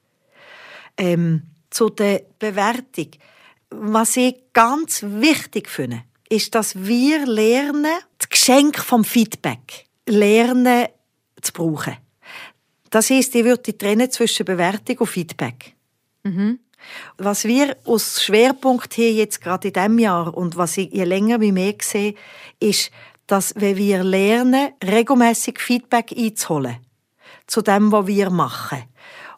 Ähm, zu der Bewertung. Was ich ganz wichtig finde, ist, dass wir lernen, das Geschenk vom Feedback lernen zu brauchen. Das heisst, ich würde trennen zwischen Bewertung und Feedback. Mhm. Was wir aus Schwerpunkt hier jetzt gerade in diesem Jahr und was ich je länger wie mehr sehe, ist, dass wenn wir lernen, regelmäßig Feedback einzuholen zu dem, was wir machen,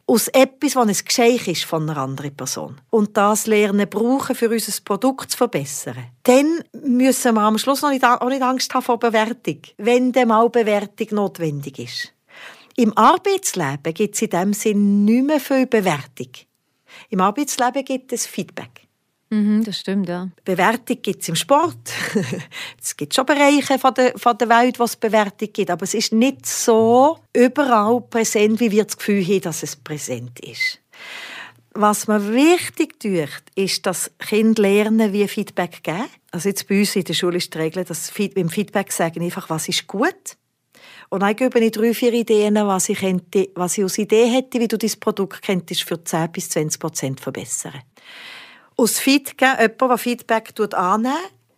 aus etwas, was ein Geschenk ist von einer anderen Person und das Lernen brauchen, für unser Produkt zu verbessern, dann müssen wir am Schluss noch nicht, auch nicht Angst haben vor Bewertung, wenn dann mal Bewertung notwendig ist. Im Arbeitsleben gibt es in diesem Sinn nicht mehr viel Bewertung. Im Arbeitsleben gibt es Feedback. Mhm, das stimmt, ja. Bewertung gibt es im Sport. es gibt schon Bereiche von der, von der Welt, wo es Bewertung gibt, aber es ist nicht so überall präsent, wie wir das Gefühl haben, dass es präsent ist. Was mir wichtig tut, ist, dass Kinder lernen, wie Feedback geben. Also jetzt bei uns in der Schule ist die Regel, dass beim Feedback sagen einfach, was ist gut. Und dann gebe ich drei, vier Ideen, was ich, könnte, was ich als Idee hätte, wie du dein Produkt könntest für 10 bis 20 Prozent verbessern aus Feedback, jemand, der Feedback annimmt,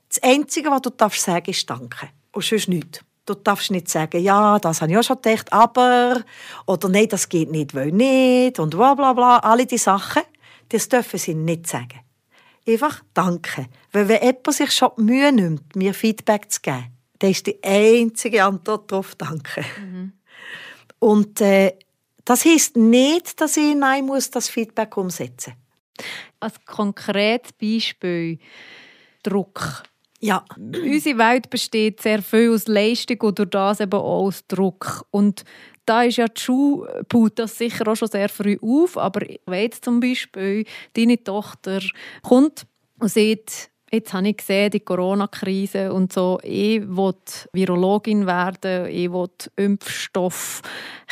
das Einzige, was du darfst sagen ist Danke. Und sonst nichts. Du darfst nicht sagen, ja, das habe ich auch schon gedacht, aber, oder nein, das geht nicht, weil nicht, und bla bla bla. Alle diese Sachen, das dürfen sie nicht sagen. Einfach Danke. Weil wenn jemand sich schon die Mühe nimmt, mir Feedback zu geben, dann ist die einzige Antwort darauf Danke. Mhm. Und äh, das heisst nicht, dass ich nein muss das Feedback umsetzen als konkretes Beispiel Druck. Ja. Unsere Welt besteht sehr viel aus Leistung und durch das eben auch aus Druck. Und da ist ja die Schule, baut das sicher auch schon sehr früh auf, aber wenn jetzt zum Beispiel deine Tochter kommt und sieht, Jetzt habe ich gesehen, die Corona-Krise und so. Ich will Virologin werden, ich will Impfstoff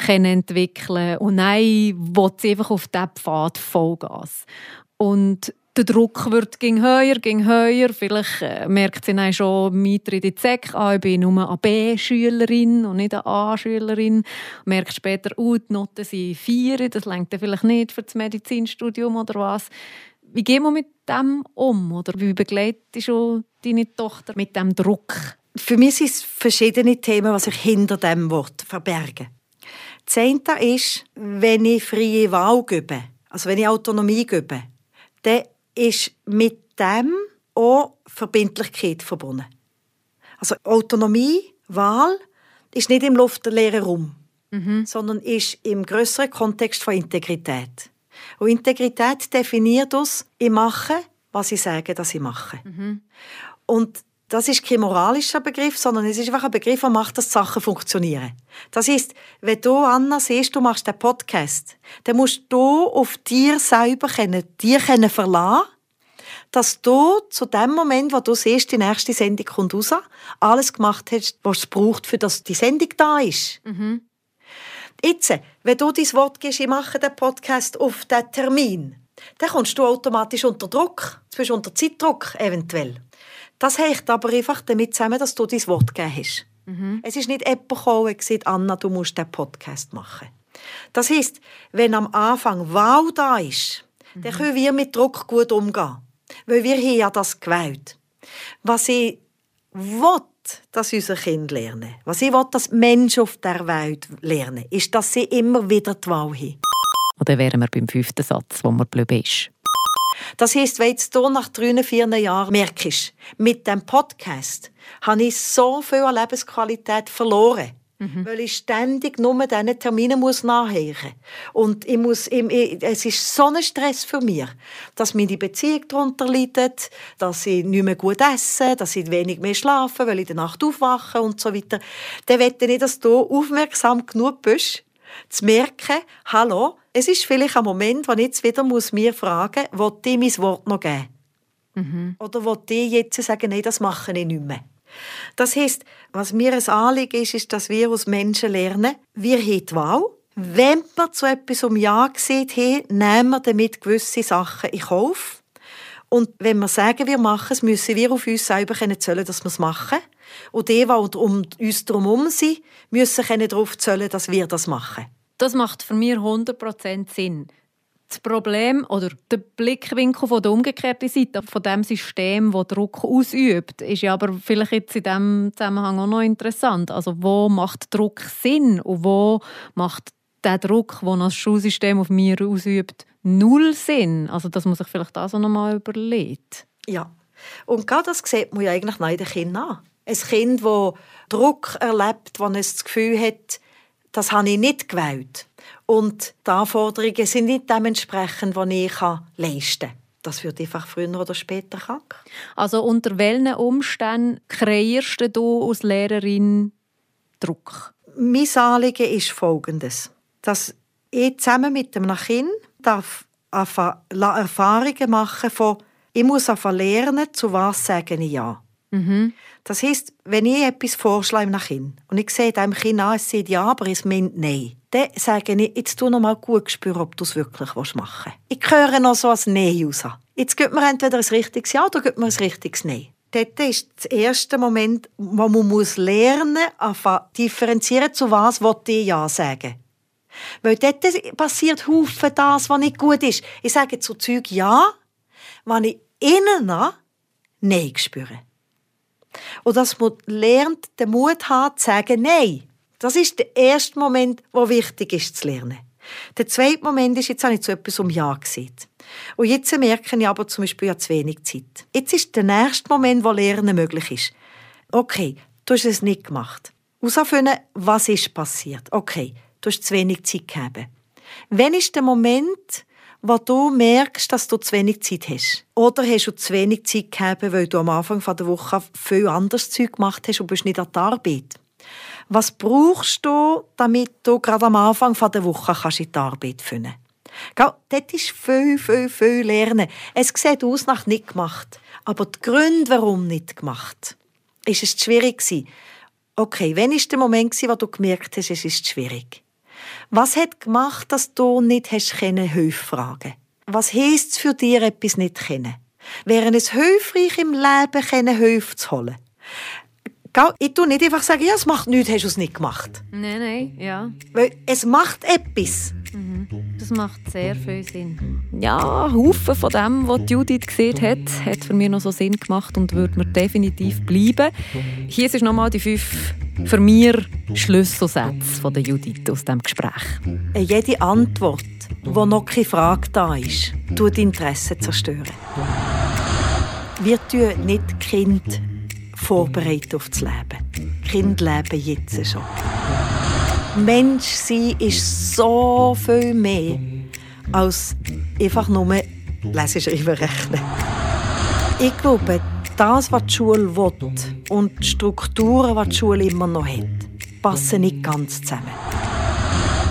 entwickeln und nein, ich will einfach auf diesen Pfad Vollgas. Und der Druck wird ging höher, ging höher. Vielleicht äh, merkt sie dann schon mit in die ZEC, ah, ich bin nur eine B-Schülerin und nicht eine A-Schülerin. Merkt später, oh, die Noten sind vier, das lenkt vielleicht nicht für das Medizinstudium oder was. Wie gehen wir mit dem um? Oder wie begleitest du deine Tochter mit dem Druck? Für mich sind es verschiedene Themen, die sich hinter dem Wort verbergen. Das eine ist, wenn ich freie Wahl gebe, also wenn ich Autonomie gebe, dann ist mit dem auch Verbindlichkeit verbunden. Also Autonomie, Wahl, ist nicht im luftleeren Raum, mhm. sondern ist im größeren Kontext von Integrität. Und Integrität definiert uns, ich mache, was ich sage, dass ich mache. Mhm. Und das ist kein moralischer Begriff, sondern es ist einfach ein Begriff, der macht, dass Sachen funktionieren. Das heißt, wenn du, Anna, siehst, du machst einen Podcast, dann musst du auf dir selber können, dir können verlassen dass du zu dem Moment, wo du siehst, die nächste Sendung kommt raus, alles gemacht hast, was es braucht, für dass die Sendung da ist. Mhm. Jetzt, wenn du dein Wort gibst, ich mache den Podcast auf den Termin, dann kommst du automatisch unter Druck. Du bist unter Zeitdruck eventuell. Das hängt aber einfach damit zusammen, dass du dein Wort gegeben hast. Mhm. Es ist nicht jemand gekommen und gesagt, Anna, du musst den Podcast machen. Das heißt, wenn am Anfang Wow da ist, mhm. dann können wir mit Druck gut umgehen. Weil wir haben ja das gewählt. Was ich will, dass unsere Kinder lernen, was ich will, dass Menschen auf der Welt lernen, ist, dass sie immer wieder die Wahl haben. Und dann wären wir beim fünften Satz, wo man blöd ist. Das heisst, wenn jetzt du nach drei, vier Jahren merkst, mit dem Podcast habe ich so viel an Lebensqualität verloren. Mhm. Weil ich ständig nur diesen Terminen muss nachhören Und ich muss, ich, es ist so ein Stress für mich, dass meine Beziehung darunter leidet, dass ich nicht mehr gut esse, dass ich wenig mehr schlafe, weil ich in der Nacht aufwache und so weiter. Dann möchte ich, dass du aufmerksam genug bist, zu merken, hallo, es ist vielleicht ein Moment, wo ich jetzt wieder muss mir fragen muss, will ich mein Wort noch geben? Mhm. Oder will ich jetzt sagen, nein, das mache ich nicht mehr? Das heisst, was mir ein Anliegen ist, ist, dass wir als Menschen lernen, wir haben die Wahl. Wenn wir zu etwas um Ja gesehen haben, nehmen wir damit gewisse Sachen in Kauf. Und wenn wir sagen, wir machen es, müssen wir auf uns selber zählen, dass wir es machen. Und die, die um uns herum sind, müssen darauf zählen, dass wir das machen. Das macht für mich 100% Sinn. Das Problem oder der Blickwinkel von der umgekehrten Seite, von dem System, das Druck ausübt, ist ja aber vielleicht jetzt in diesem Zusammenhang auch noch interessant. Also wo macht Druck Sinn und wo macht der Druck, den das Schulsystem auf mir ausübt, null Sinn? Also dass man sich vielleicht das auch noch mal überlegt. Ja, und gerade das sieht man ja eigentlich bei den Kindern an. Ein Kind, das Druck erlebt, das das Gefühl hat, das habe ich nicht gewählt. Und die Anforderungen sind nicht dementsprechend, die ich leisten kann. Das wird einfach früher oder später krank. Also unter welchen Umständen kreierst du als Lehrerin Druck? Mein Anliegen ist folgendes. Dass ich zusammen mit dem Kind darf Erfahrungen machen von ich muss lernen, zu was sage ich ja. Mhm. Das heisst, wenn ich etwas vorschlage nach Kind und ich sehe dem Kind an, es sagt ja, aber es meint nein, dann sage ich, jetzt tu noch mal gut spüren, ob du es wirklich machen willst. Ich höre noch so ein Nein raus. Jetzt gibt mir entweder ein richtiges Ja oder gibt mir ein richtiges Nein. Dort ist der erste Moment, wo man muss lernen muss, differenzieren, zu was ich Ja sagen Weil dort passiert Haufen das, was nicht gut ist. Ich sage zu Zeug Ja, wenn ich innen Nein spüre. Und dass man lernt, den Mut hat, zu sagen Nein. Das ist der erste Moment, wo wichtig ist zu lernen. Der zweite Moment ist, jetzt habe ich zu etwas um Ja gesagt. Und jetzt merke ich aber zum Beispiel ja zu wenig Zeit. Jetzt ist der nächste Moment, wo Lernen möglich ist. Okay, du hast es nicht gemacht. Herausfinden, was ist passiert. Okay, du hast zu wenig Zeit gegeben. Wann ist der Moment, wo du merkst, dass du zu wenig Zeit hast. Oder hast du zu wenig Zeit gehabt, weil du am Anfang der Woche viel anderes Zeug gemacht hast und bist nicht an der Arbeit. Was brauchst du, damit du gerade am Anfang der Woche kannst in die Arbeit finden kannst? Dort ist viel, viel, viel Lernen. Es sieht aus nach nicht gemacht. Aber die Gründe, warum nicht gemacht, ist es schwierig gewesen. Okay, wann war der Moment, wo du gemerkt hast, es ist schwierig? Was hat gemacht, dass du nicht hast können Hilfe fragen? Was heisst es für dich, etwas nicht zu kennen? Wäre es hilfreich im Leben, können Hilfe zu holen? Ich tue nicht einfach sagen, ja, es macht nichts, hast du es nicht gemacht. Nein, nein, ja. Weil es macht etwas. Mhm. Das macht sehr viel Sinn. Ja, Haufen von dem, was Judith gesehen hat, hat für mich noch so Sinn gemacht und würde mir definitiv bleiben. Hier sind nochmal die fünf für mich Schlüsselsätze von der Judith aus diesem Gespräch. Jede Antwort, wo noch keine Frage da ist, tut Interesse zerstören. Wir tun nicht Kind vorbereiten auf das Leben. Kind leben jetzt schon. Mensch sein ist so viel mehr als einfach nur lesen, schreiben, rechnen. Ich glaube, das, was die Schule will und die Strukturen, die die Schule immer noch hat, passen nicht ganz zusammen.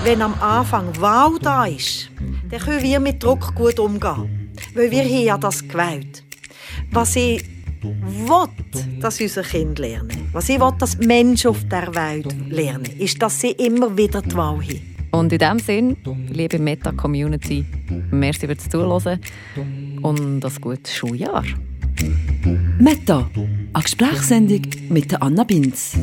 Wenn am Anfang Wow da ist, dann können wir mit Druck gut umgehen. Weil wir haben ja das gewählt. Was ich will, dass unsere Kinder lernen, was ich will, dass Menschen auf der Welt lernen, ist, dass sie immer wieder die Wahl haben. Und in diesem Sinn, liebe Meta-Community, merci fürs Zuhören und ein gutes Schuljahr. Meta, eine Gesprächssendung mit Anna Binz.